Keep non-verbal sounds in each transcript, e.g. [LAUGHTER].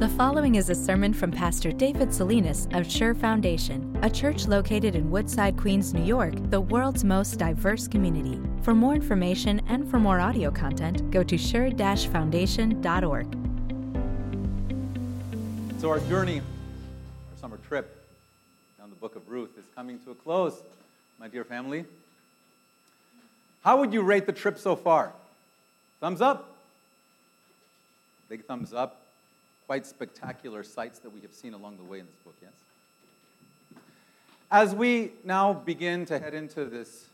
The following is a sermon from Pastor David Salinas of Sure Foundation, a church located in Woodside, Queens, New York, the world's most diverse community. For more information and for more audio content, go to sure-foundation.org. So, our journey, our summer trip down the book of Ruth is coming to a close, my dear family. How would you rate the trip so far? Thumbs up? Big thumbs up quite spectacular sights that we have seen along the way in this book, yes? As we now begin to head into this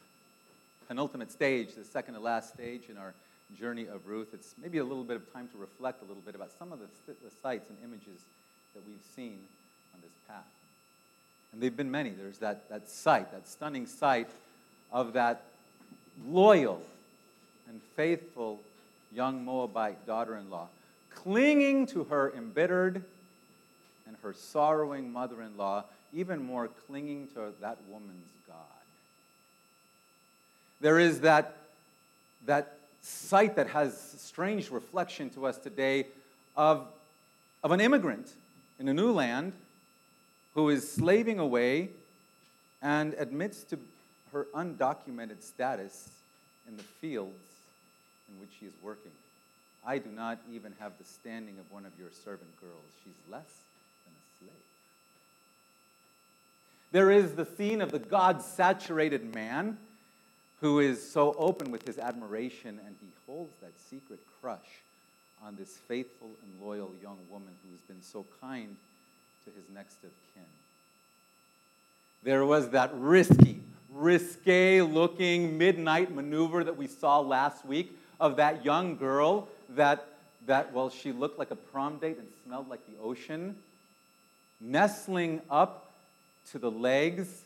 penultimate stage, the second to last stage in our journey of Ruth, it's maybe a little bit of time to reflect a little bit about some of the, the sights and images that we've seen on this path. And they've been many. There's that, that sight, that stunning sight of that loyal and faithful young Moabite daughter in law clinging to her embittered and her sorrowing mother in law, even more clinging to that woman's God. There is that, that sight that has strange reflection to us today of, of an immigrant in a new land who is slaving away and admits to her undocumented status in the fields in which she is working. I do not even have the standing of one of your servant girls. She's less than a slave. There is the scene of the God saturated man who is so open with his admiration and he holds that secret crush on this faithful and loyal young woman who has been so kind to his next of kin. There was that risky, risque looking midnight maneuver that we saw last week of that young girl that, that, well, she looked like a prom date and smelled like the ocean, nestling up to the legs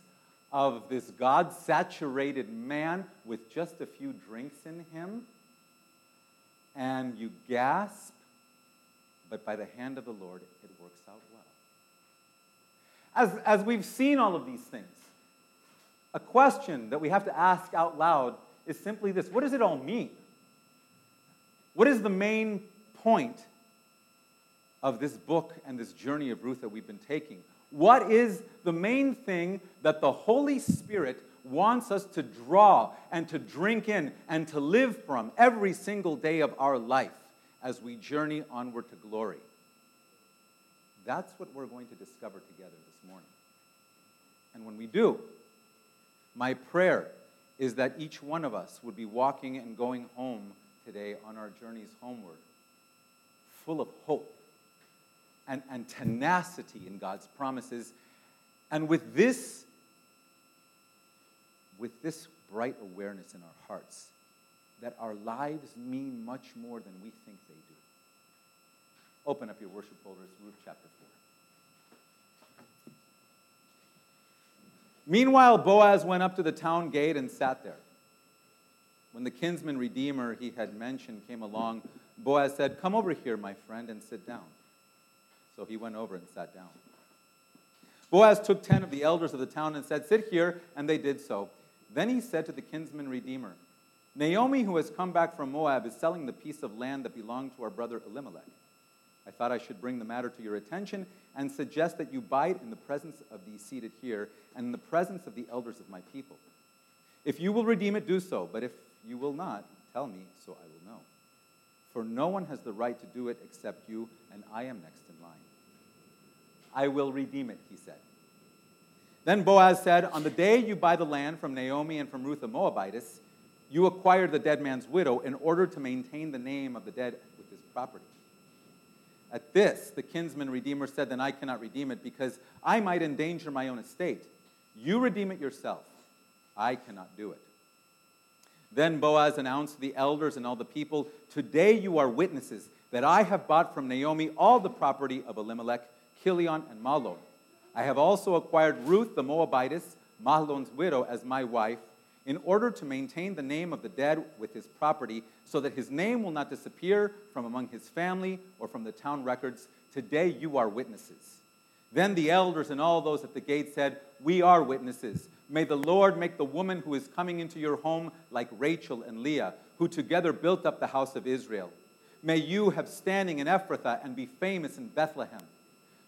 of this God saturated man with just a few drinks in him. And you gasp, but by the hand of the Lord, it works out well. As, as we've seen all of these things, a question that we have to ask out loud is simply this What does it all mean? What is the main point of this book and this journey of Ruth that we've been taking? What is the main thing that the Holy Spirit wants us to draw and to drink in and to live from every single day of our life as we journey onward to glory? That's what we're going to discover together this morning. And when we do, my prayer is that each one of us would be walking and going home today on our journeys homeward, full of hope and, and tenacity in God's promises. And with this, with this bright awareness in our hearts that our lives mean much more than we think they do. Open up your worship folders, Ruth chapter 4. Meanwhile, Boaz went up to the town gate and sat there. When the kinsman redeemer he had mentioned came along, Boaz said, Come over here, my friend, and sit down. So he went over and sat down. Boaz took ten of the elders of the town and said, Sit here, and they did so. Then he said to the kinsman redeemer, Naomi, who has come back from Moab, is selling the piece of land that belonged to our brother Elimelech. I thought I should bring the matter to your attention and suggest that you buy it in the presence of these seated here and in the presence of the elders of my people. If you will redeem it, do so, but if you will not, tell me, so I will know. For no one has the right to do it except you, and I am next in line. I will redeem it, he said. Then Boaz said, On the day you buy the land from Naomi and from Ruth the Moabitess, you acquire the dead man's widow in order to maintain the name of the dead with his property. At this, the kinsman redeemer said, Then I cannot redeem it because I might endanger my own estate. You redeem it yourself. I cannot do it. Then Boaz announced to the elders and all the people, Today you are witnesses that I have bought from Naomi all the property of Elimelech, Kilion, and Mahlon. I have also acquired Ruth the Moabitess, Mahlon's widow, as my wife, in order to maintain the name of the dead with his property, so that his name will not disappear from among his family or from the town records. Today you are witnesses. Then the elders and all those at the gate said, We are witnesses. May the Lord make the woman who is coming into your home like Rachel and Leah, who together built up the house of Israel. may you have standing in Ephrathah and be famous in Bethlehem.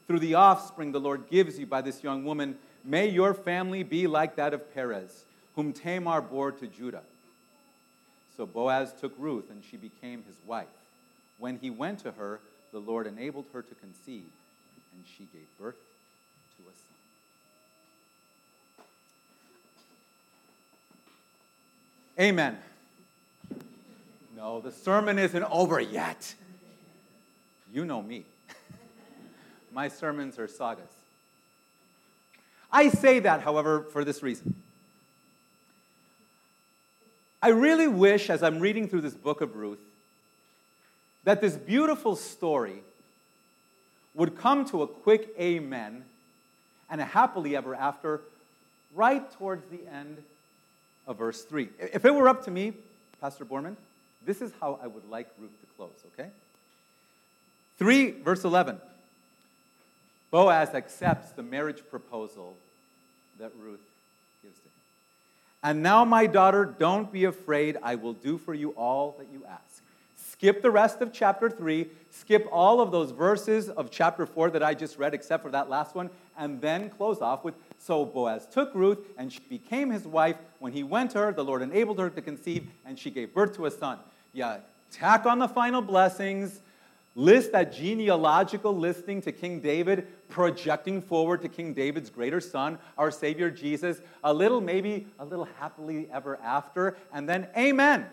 Through the offspring the Lord gives you by this young woman, may your family be like that of Perez, whom Tamar bore to Judah. So Boaz took Ruth, and she became his wife. When he went to her, the Lord enabled her to conceive, and she gave birth to a son. Amen. No, the sermon isn't over yet. You know me. [LAUGHS] My sermons are sagas. I say that, however, for this reason. I really wish, as I'm reading through this book of Ruth, that this beautiful story would come to a quick amen and a happily ever after right towards the end of verse 3. If it were up to me, Pastor Borman, this is how I would like Ruth to close, okay? 3, verse 11. Boaz accepts the marriage proposal that Ruth gives to him. And now, my daughter, don't be afraid. I will do for you all that you ask. Skip the rest of chapter 3, skip all of those verses of chapter 4 that I just read, except for that last one, and then close off with So Boaz took Ruth, and she became his wife. When he went to her, the Lord enabled her to conceive, and she gave birth to a son. Yeah, tack on the final blessings, list that genealogical listing to King David, projecting forward to King David's greater son, our Savior Jesus, a little, maybe a little happily ever after, and then amen.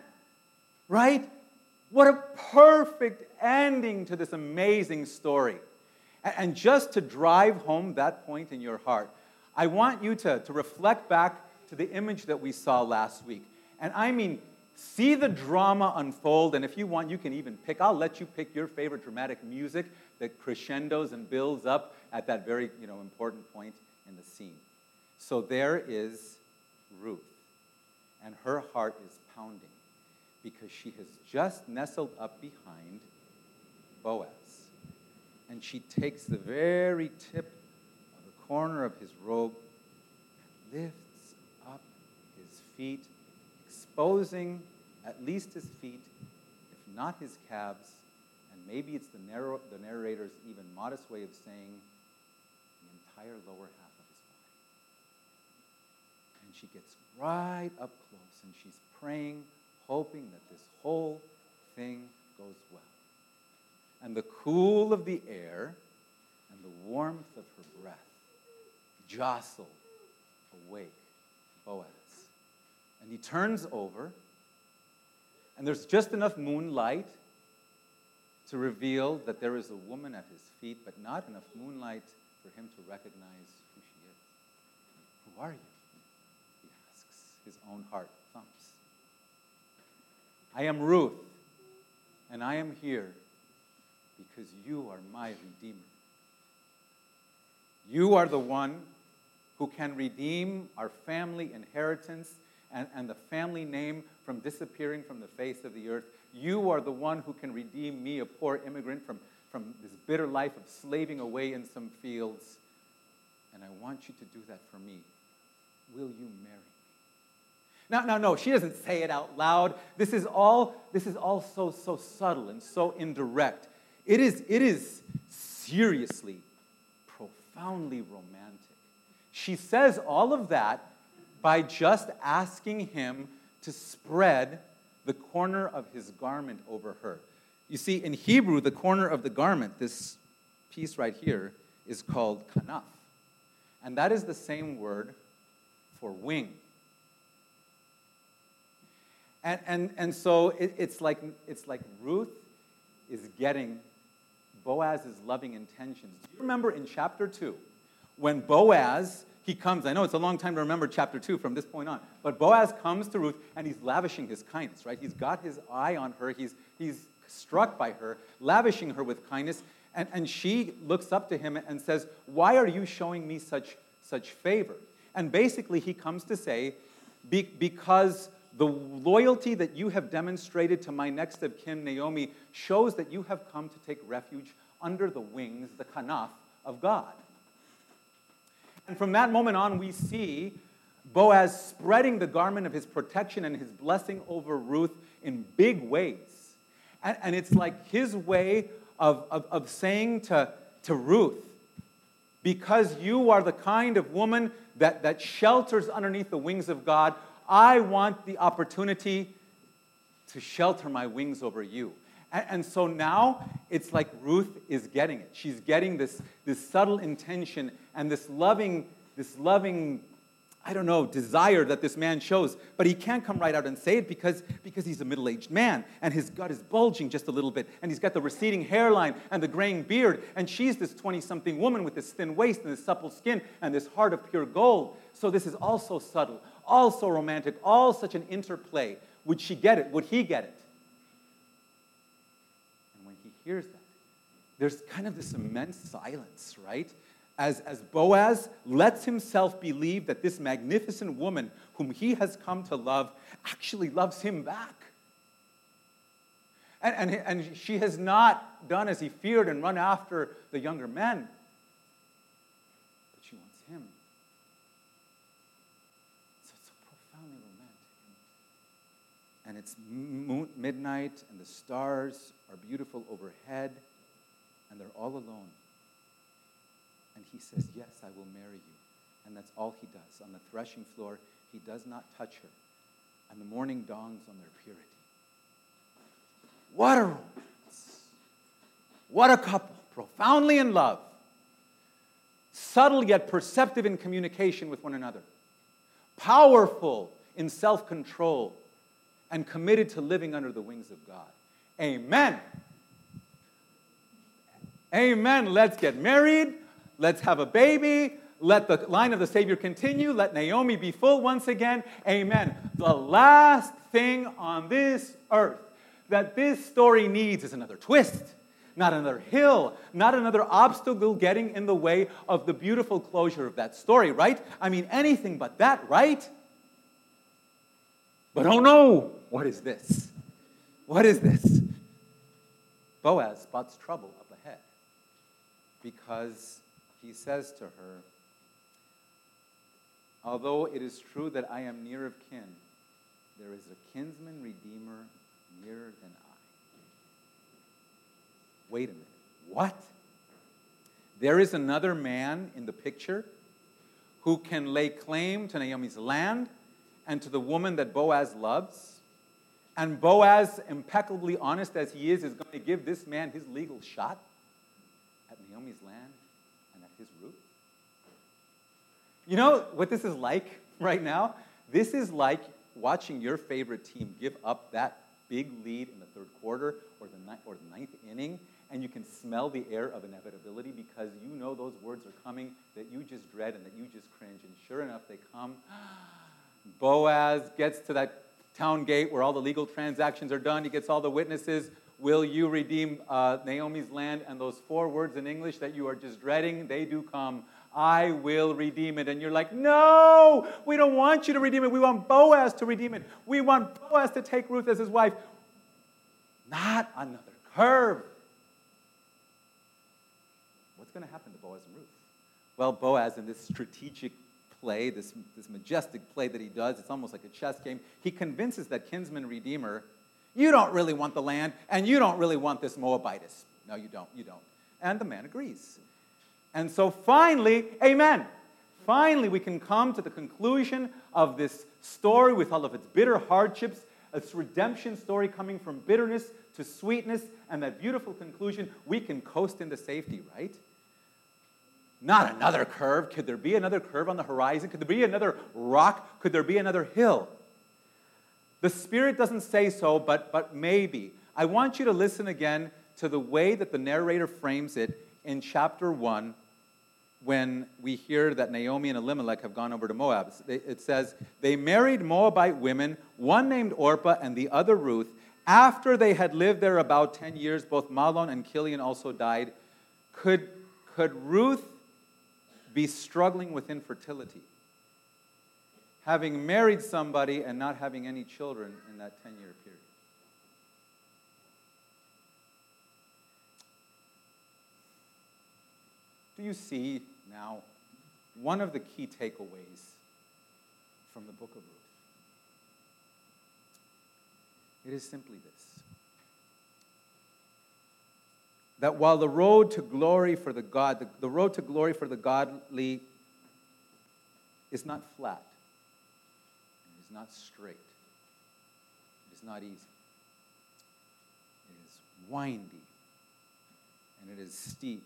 Right? What a perfect ending to this amazing story. And just to drive home that point in your heart, I want you to, to reflect back to the image that we saw last week. And I mean, see the drama unfold. And if you want, you can even pick, I'll let you pick your favorite dramatic music that crescendos and builds up at that very you know, important point in the scene. So there is Ruth, and her heart is pounding because she has just nestled up behind Boaz. And she takes the very tip of the corner of his robe, and lifts up his feet, exposing at least his feet, if not his calves, and maybe it's the, narrow, the narrator's even modest way of saying the entire lower half of his body. And she gets right up close and she's praying, hoping that this whole thing goes well. And the cool of the air and the warmth of her breath jostle awake Boaz. And he turns over, and there's just enough moonlight to reveal that there is a woman at his feet, but not enough moonlight for him to recognize who she is. Who are you? He asks. His own heart thumps. I am Ruth, and I am here because you are my Redeemer. You are the one who can redeem our family inheritance and, and the family name from disappearing from the face of the earth. You are the one who can redeem me, a poor immigrant, from, from this bitter life of slaving away in some fields. And I want you to do that for me. Will you marry me? Now, now, no, she doesn't say it out loud. This is all, this is all so, so subtle and so indirect. It is, it is seriously, profoundly romantic. She says all of that by just asking him to spread the corner of his garment over her. You see, in Hebrew, the corner of the garment, this piece right here, is called kanaf. And that is the same word for wing. And, and, and so it, it's, like, it's like Ruth is getting Boaz's loving intentions. Do you remember in chapter 2 when Boaz he comes. I know it's a long time to remember chapter 2 from this point on. But Boaz comes to Ruth and he's lavishing his kindness, right? He's got his eye on her. He's, he's struck by her, lavishing her with kindness. And, and she looks up to him and says, Why are you showing me such, such favor? And basically, he comes to say, Be, Because the loyalty that you have demonstrated to my next of kin, Naomi, shows that you have come to take refuge under the wings, the kanaf, of God. And from that moment on, we see Boaz spreading the garment of his protection and his blessing over Ruth in big ways. And, and it's like his way of, of, of saying to, to Ruth, because you are the kind of woman that, that shelters underneath the wings of God, I want the opportunity to shelter my wings over you. And, and, so now it's like Ruth is getting it. She's getting this, this subtle intention and this loving, this loving I don't know, desire that this man shows, but he can't come right out and say it because, because he's a middle aged man and his gut is bulging just a little bit and he's got the receding hairline and the graying beard. And she's this 20 something woman with this thin waist and this supple skin and this heart of pure gold. So this is also subtle, also romantic, all such an interplay. Would she get it? Would he get it? And when he hears that, there's kind of this immense silence, right? As, as Boaz lets himself believe that this magnificent woman, whom he has come to love, actually loves him back. And, and, and she has not done as he feared and run after the younger men, but she wants him. So it's so profoundly romantic. And it's midnight, and the stars are beautiful overhead, and they're all alone. And he says, Yes, I will marry you. And that's all he does. On the threshing floor, he does not touch her. And the morning dawns on their purity. What a romance. What a couple. Profoundly in love. Subtle yet perceptive in communication with one another. Powerful in self control. And committed to living under the wings of God. Amen. Amen. Let's get married. Let's have a baby. Let the line of the Savior continue. Let Naomi be full once again. Amen. The last thing on this earth that this story needs is another twist, not another hill, not another obstacle getting in the way of the beautiful closure of that story, right? I mean, anything but that, right? But oh no, what is this? What is this? Boaz spots trouble up ahead because he says to her, Although it is true that I am near of kin, there is a kinsman redeemer nearer than I. Wait a minute. What? There is another man in the picture who can lay claim to Naomi's land and to the woman that Boaz loves. And Boaz, impeccably honest as he is, is going to give this man his legal shot at Naomi's land his root. You know what this is like [LAUGHS] right now? This is like watching your favorite team give up that big lead in the third quarter or the, ninth, or the ninth inning, and you can smell the air of inevitability because you know those words are coming that you just dread and that you just cringe. And sure enough, they come. [GASPS] Boaz gets to that town gate where all the legal transactions are done. He gets all the witnesses. Will you redeem uh, Naomi's land? And those four words in English that you are just dreading, they do come. I will redeem it. And you're like, no, we don't want you to redeem it. We want Boaz to redeem it. We want Boaz to take Ruth as his wife. Not another curve. What's going to happen to Boaz and Ruth? Well, Boaz, in this strategic play, this, this majestic play that he does, it's almost like a chess game, he convinces that kinsman redeemer you don't really want the land, and you don't really want this Moabitess. No, you don't. You don't. And the man agrees. And so finally, amen. Finally, we can come to the conclusion of this story with all of its bitter hardships, its redemption story coming from bitterness to sweetness, and that beautiful conclusion. We can coast into safety, right? Not another curve. Could there be another curve on the horizon? Could there be another rock? Could there be another hill? The Spirit doesn't say so, but, but maybe. I want you to listen again to the way that the narrator frames it in chapter 1 when we hear that Naomi and Elimelech have gone over to Moab. It says, They married Moabite women, one named Orpah and the other Ruth. After they had lived there about 10 years, both Mahlon and Kilion also died. Could, could Ruth be struggling with infertility? having married somebody and not having any children in that 10 year period. Do you see now one of the key takeaways from the book of Ruth? It is simply this that while the road to glory for the God, the, the road to glory for the godly is not flat, it is not straight, it is not easy. It is windy, and it is steep.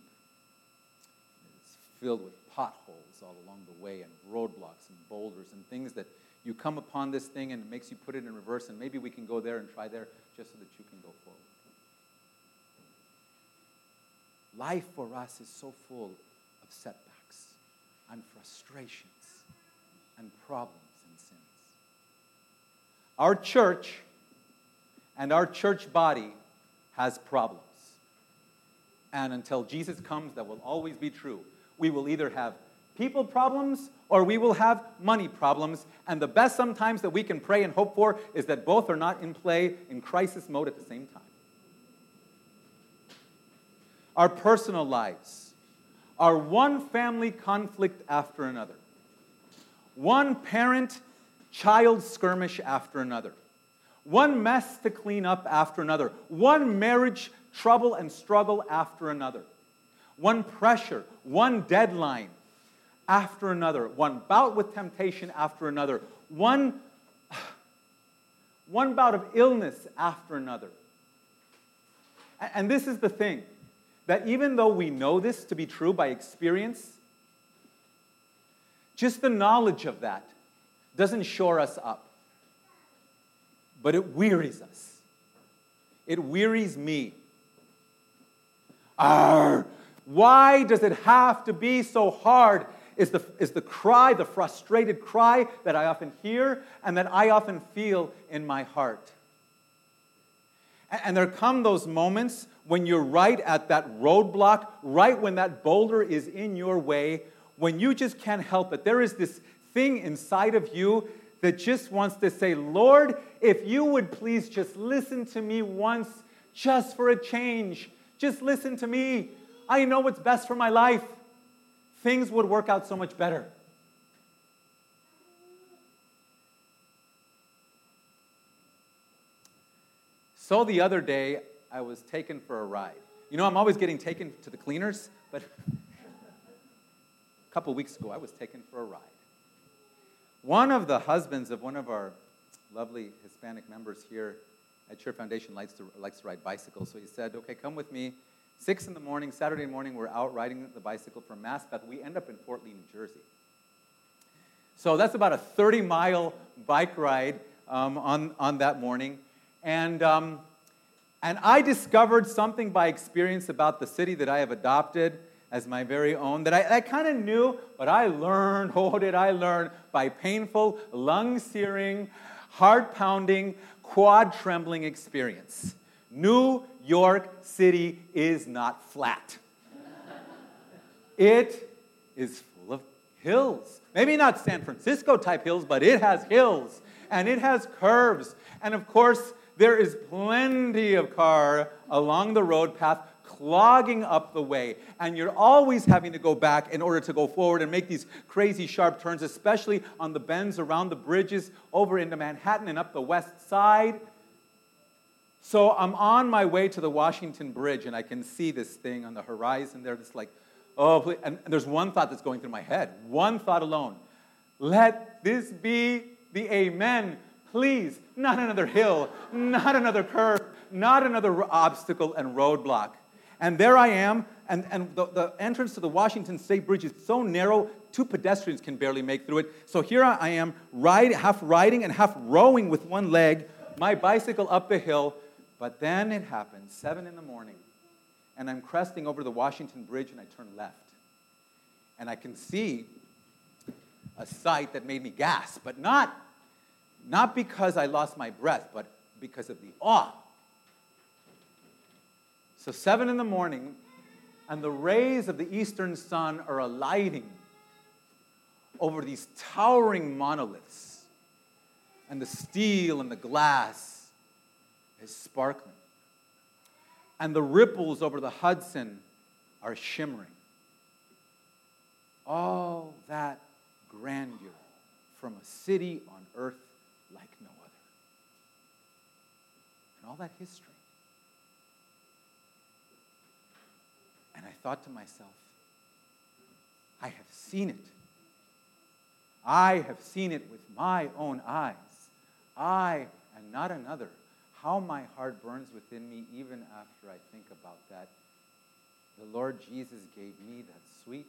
Filled with potholes all along the way, and roadblocks and boulders and things that you come upon this thing and it makes you put it in reverse, and maybe we can go there and try there just so that you can go forward. Life for us is so full of setbacks and frustrations and problems and sins. Our church and our church body has problems. And until Jesus comes, that will always be true. We will either have people problems or we will have money problems. And the best sometimes that we can pray and hope for is that both are not in play in crisis mode at the same time our personal lives are one family conflict after another, one parent child skirmish after another, one mess to clean up after another, one marriage trouble and struggle after another, one pressure, one deadline after another, one bout with temptation after another, one, [SIGHS] one bout of illness after another. And this is the thing that even though we know this to be true by experience, just the knowledge of that doesn't shore us up, but it wearies us. It wearies me. Arr, why does it have to be so hard? Is the, is the cry, the frustrated cry that I often hear and that I often feel in my heart. And, and there come those moments when you're right at that roadblock, right when that boulder is in your way, when you just can't help it. There is this thing inside of you that just wants to say, Lord, if you would please just listen to me once, just for a change, just listen to me. I know what's best for my life. Things would work out so much better. So the other day, I was taken for a ride. You know, I'm always getting taken to the cleaners, but [LAUGHS] a couple weeks ago, I was taken for a ride. One of the husbands of one of our lovely Hispanic members here at Sure Foundation likes to, likes to ride bicycles, so he said, Okay, come with me. Six in the morning, Saturday morning, we're out riding the bicycle from Maspeth. We end up in Fort Lee, New Jersey. So that's about a 30 mile bike ride um, on, on that morning. And um, and I discovered something by experience about the city that I have adopted as my very own that I, I kind of knew, but I learned, [LAUGHS] oh, did I learn, by painful, lung searing, heart pounding, quad trembling experience. New York City is not flat, it is full of hills. Maybe not San Francisco type hills, but it has hills and it has curves. And of course, there is plenty of car along the road path clogging up the way. And you're always having to go back in order to go forward and make these crazy sharp turns, especially on the bends around the bridges over into Manhattan and up the west side. So I'm on my way to the Washington Bridge and I can see this thing on the horizon there. It's like, oh, please. and there's one thought that's going through my head. One thought alone. Let this be the amen Please, not another hill, not another curve, not another obstacle and roadblock. And there I am, and, and the, the entrance to the Washington State Bridge is so narrow, two pedestrians can barely make through it. So here I am, ride, half riding and half rowing with one leg, my bicycle up the hill. But then it happens, 7 in the morning, and I'm cresting over the Washington Bridge and I turn left. And I can see a sight that made me gasp, but not not because I lost my breath, but because of the awe. So, seven in the morning, and the rays of the eastern sun are alighting over these towering monoliths, and the steel and the glass is sparkling. And the ripples over the Hudson are shimmering. All that grandeur from a city on earth like no other. And all that history. And I thought to myself, I have seen it. I have seen it with my own eyes. I and not another. How my heart burns within me even after I think about that. The Lord Jesus gave me that sweet,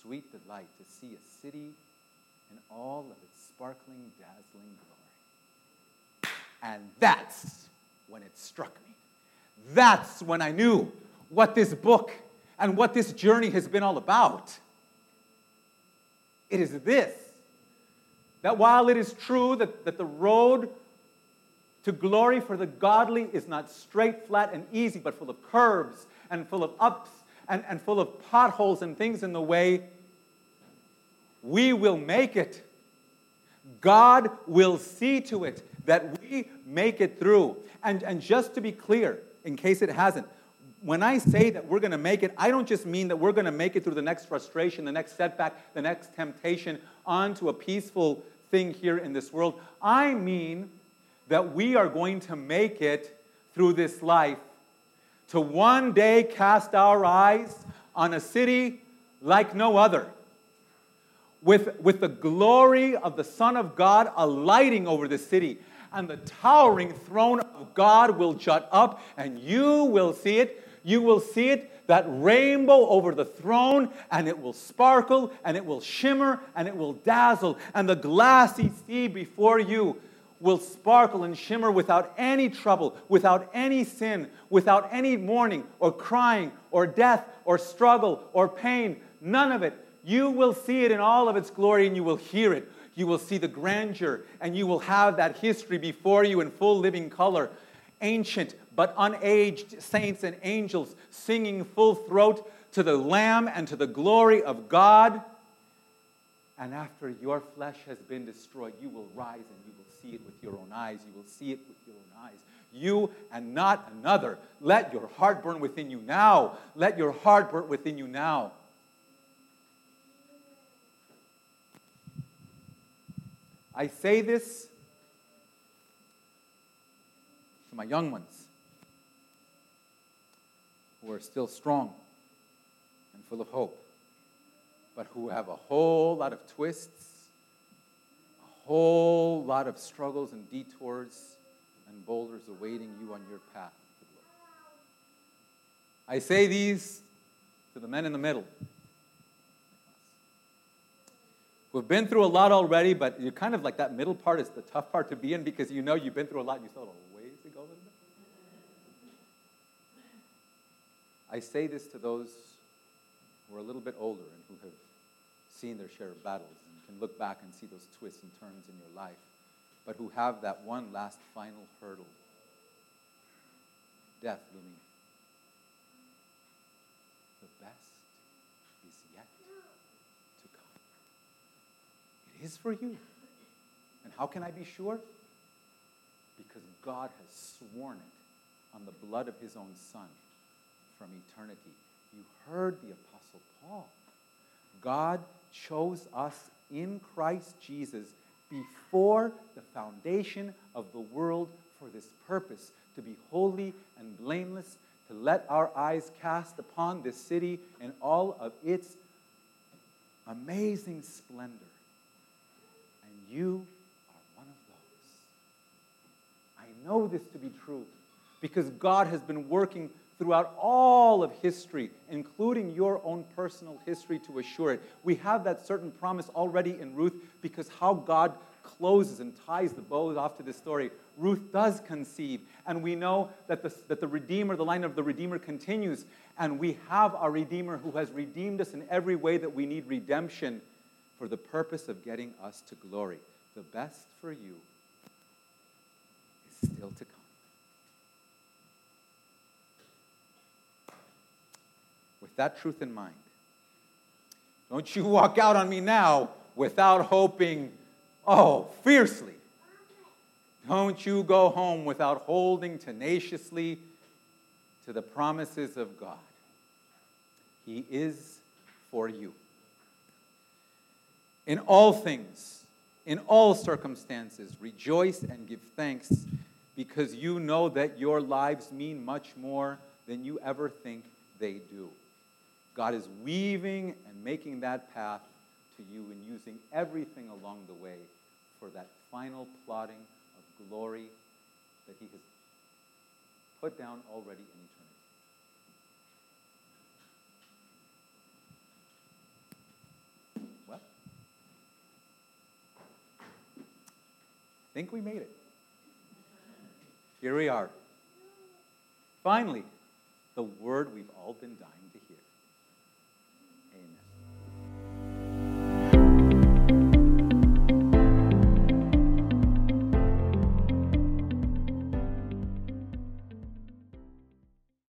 sweet delight to see a city in all of its sparkling, dazzling glory. And that's when it struck me. That's when I knew what this book and what this journey has been all about. It is this that while it is true that, that the road to glory for the godly is not straight, flat, and easy, but full of curves and full of ups and, and full of potholes and things in the way, we will make it. God will see to it that we make it through. And, and just to be clear, in case it hasn't, when I say that we're going to make it, I don't just mean that we're going to make it through the next frustration, the next setback, the next temptation onto a peaceful thing here in this world. I mean that we are going to make it through this life to one day cast our eyes on a city like no other. With, with the glory of the Son of God alighting over the city, and the towering throne of God will jut up, and you will see it. You will see it that rainbow over the throne, and it will sparkle, and it will shimmer, and it will dazzle, and the glassy sea before you will sparkle and shimmer without any trouble, without any sin, without any mourning or crying or death or struggle or pain. None of it. You will see it in all of its glory and you will hear it. You will see the grandeur and you will have that history before you in full living color. Ancient, but unaged saints and angels singing full throat to the Lamb and to the glory of God. And after your flesh has been destroyed, you will rise and you will see it with your own eyes. You will see it with your own eyes. You and not another. Let your heart burn within you now. Let your heart burn within you now. I say this to my young ones who are still strong and full of hope, but who have a whole lot of twists, whole lot of struggles and detours and boulders awaiting you on your path to glory. I say these to the men in the middle. We've been through a lot already, but you're kind of like that middle part is the tough part to be in because you know you've been through a lot and you still have a ways to go a little bit. I say this to those who are a little bit older and who have seen their share of battles can look back and see those twists and turns in your life, but who have that one last final hurdle death looming. The best is yet to come. It is for you. And how can I be sure? Because God has sworn it on the blood of his own Son from eternity. You heard the Apostle Paul. God chose us in Christ Jesus before the foundation of the world for this purpose to be holy and blameless, to let our eyes cast upon this city and all of its amazing splendor. And you are one of those. I know this to be true because God has been working throughout all of history, including your own personal history, to assure it. We have that certain promise already in Ruth because how God closes and ties the bows off to this story. Ruth does conceive, and we know that the, that the Redeemer, the line of the Redeemer continues, and we have our Redeemer who has redeemed us in every way that we need redemption for the purpose of getting us to glory. The best for you is still to come. That truth in mind. Don't you walk out on me now without hoping, oh, fiercely. Don't you go home without holding tenaciously to the promises of God. He is for you. In all things, in all circumstances, rejoice and give thanks because you know that your lives mean much more than you ever think they do. God is weaving and making that path to you and using everything along the way for that final plotting of glory that He has put down already in eternity. Well, I think we made it. Here we are. Finally, the word we've all been dying